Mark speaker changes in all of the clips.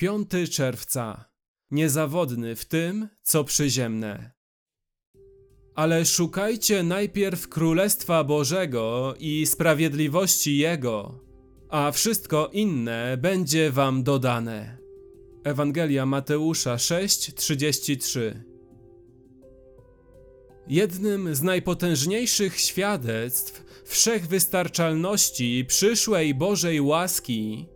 Speaker 1: 5 czerwca. Niezawodny w tym, co przyziemne. Ale szukajcie najpierw Królestwa Bożego i sprawiedliwości Jego, a wszystko inne będzie wam dodane. Ewangelia Mateusza 6:33 Jednym z najpotężniejszych świadectw wszechwystarczalności przyszłej Bożej łaski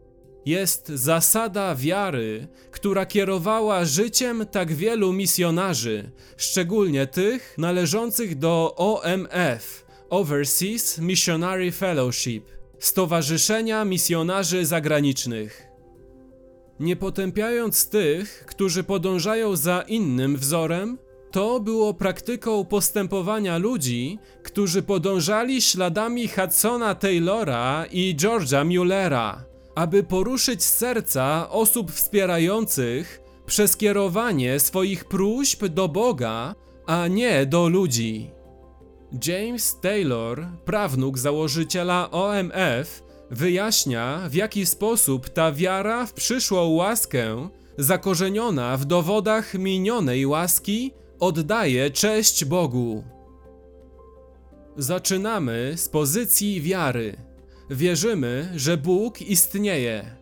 Speaker 1: jest zasada wiary, która kierowała życiem tak wielu misjonarzy, szczególnie tych należących do OMF Overseas Missionary Fellowship Stowarzyszenia Misjonarzy Zagranicznych. Nie potępiając tych, którzy podążają za innym wzorem, to było praktyką postępowania ludzi, którzy podążali śladami Hudsona Taylora i George'a Mullera, aby poruszyć serca osób wspierających przez kierowanie swoich próśb do Boga, a nie do ludzi. James Taylor, prawnuk założyciela OMF, wyjaśnia, w jaki sposób ta wiara w przyszłą łaskę, zakorzeniona w dowodach minionej łaski, oddaje cześć Bogu. Zaczynamy z pozycji wiary. Wierzymy, że Bóg istnieje.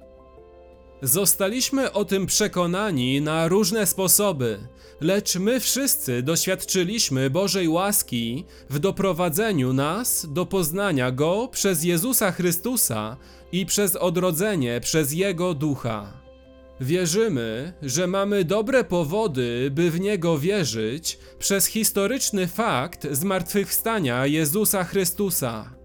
Speaker 1: Zostaliśmy o tym przekonani na różne sposoby, lecz my wszyscy doświadczyliśmy Bożej łaski w doprowadzeniu nas do poznania Go przez Jezusa Chrystusa i przez odrodzenie przez Jego Ducha. Wierzymy, że mamy dobre powody, by w Niego wierzyć przez historyczny fakt zmartwychwstania Jezusa Chrystusa.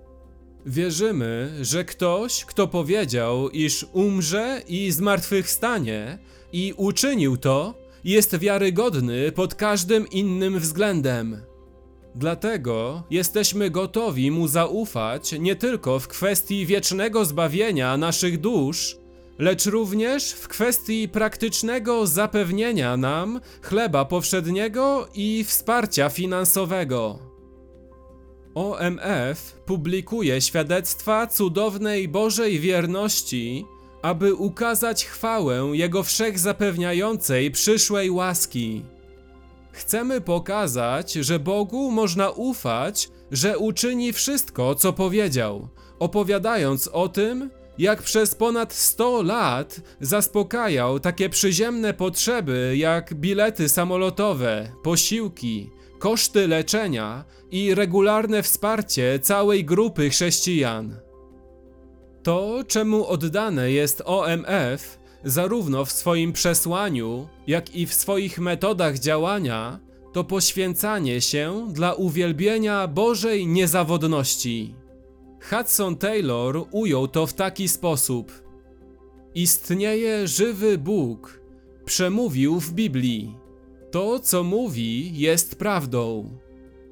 Speaker 1: Wierzymy, że ktoś, kto powiedział, iż umrze i zmartwychwstanie i uczynił to, jest wiarygodny pod każdym innym względem. Dlatego jesteśmy gotowi mu zaufać nie tylko w kwestii wiecznego zbawienia naszych dusz, lecz również w kwestii praktycznego zapewnienia nam chleba powszedniego i wsparcia finansowego. OMF publikuje świadectwa cudownej Bożej wierności, aby ukazać chwałę Jego wszechzapewniającej przyszłej łaski. Chcemy pokazać, że Bogu można ufać, że uczyni wszystko, co powiedział, opowiadając o tym, jak przez ponad 100 lat zaspokajał takie przyziemne potrzeby jak bilety samolotowe, posiłki, koszty leczenia i regularne wsparcie całej grupy chrześcijan. To, czemu oddane jest OMF, zarówno w swoim przesłaniu, jak i w swoich metodach działania, to poświęcanie się dla uwielbienia Bożej niezawodności. Hudson Taylor ujął to w taki sposób: Istnieje żywy Bóg, przemówił w Biblii. To, co mówi, jest prawdą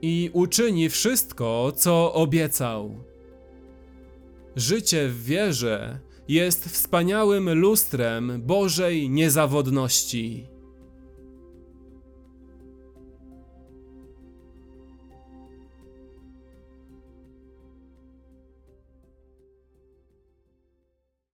Speaker 1: i uczyni wszystko, co obiecał. Życie w wierze jest wspaniałym lustrem Bożej niezawodności.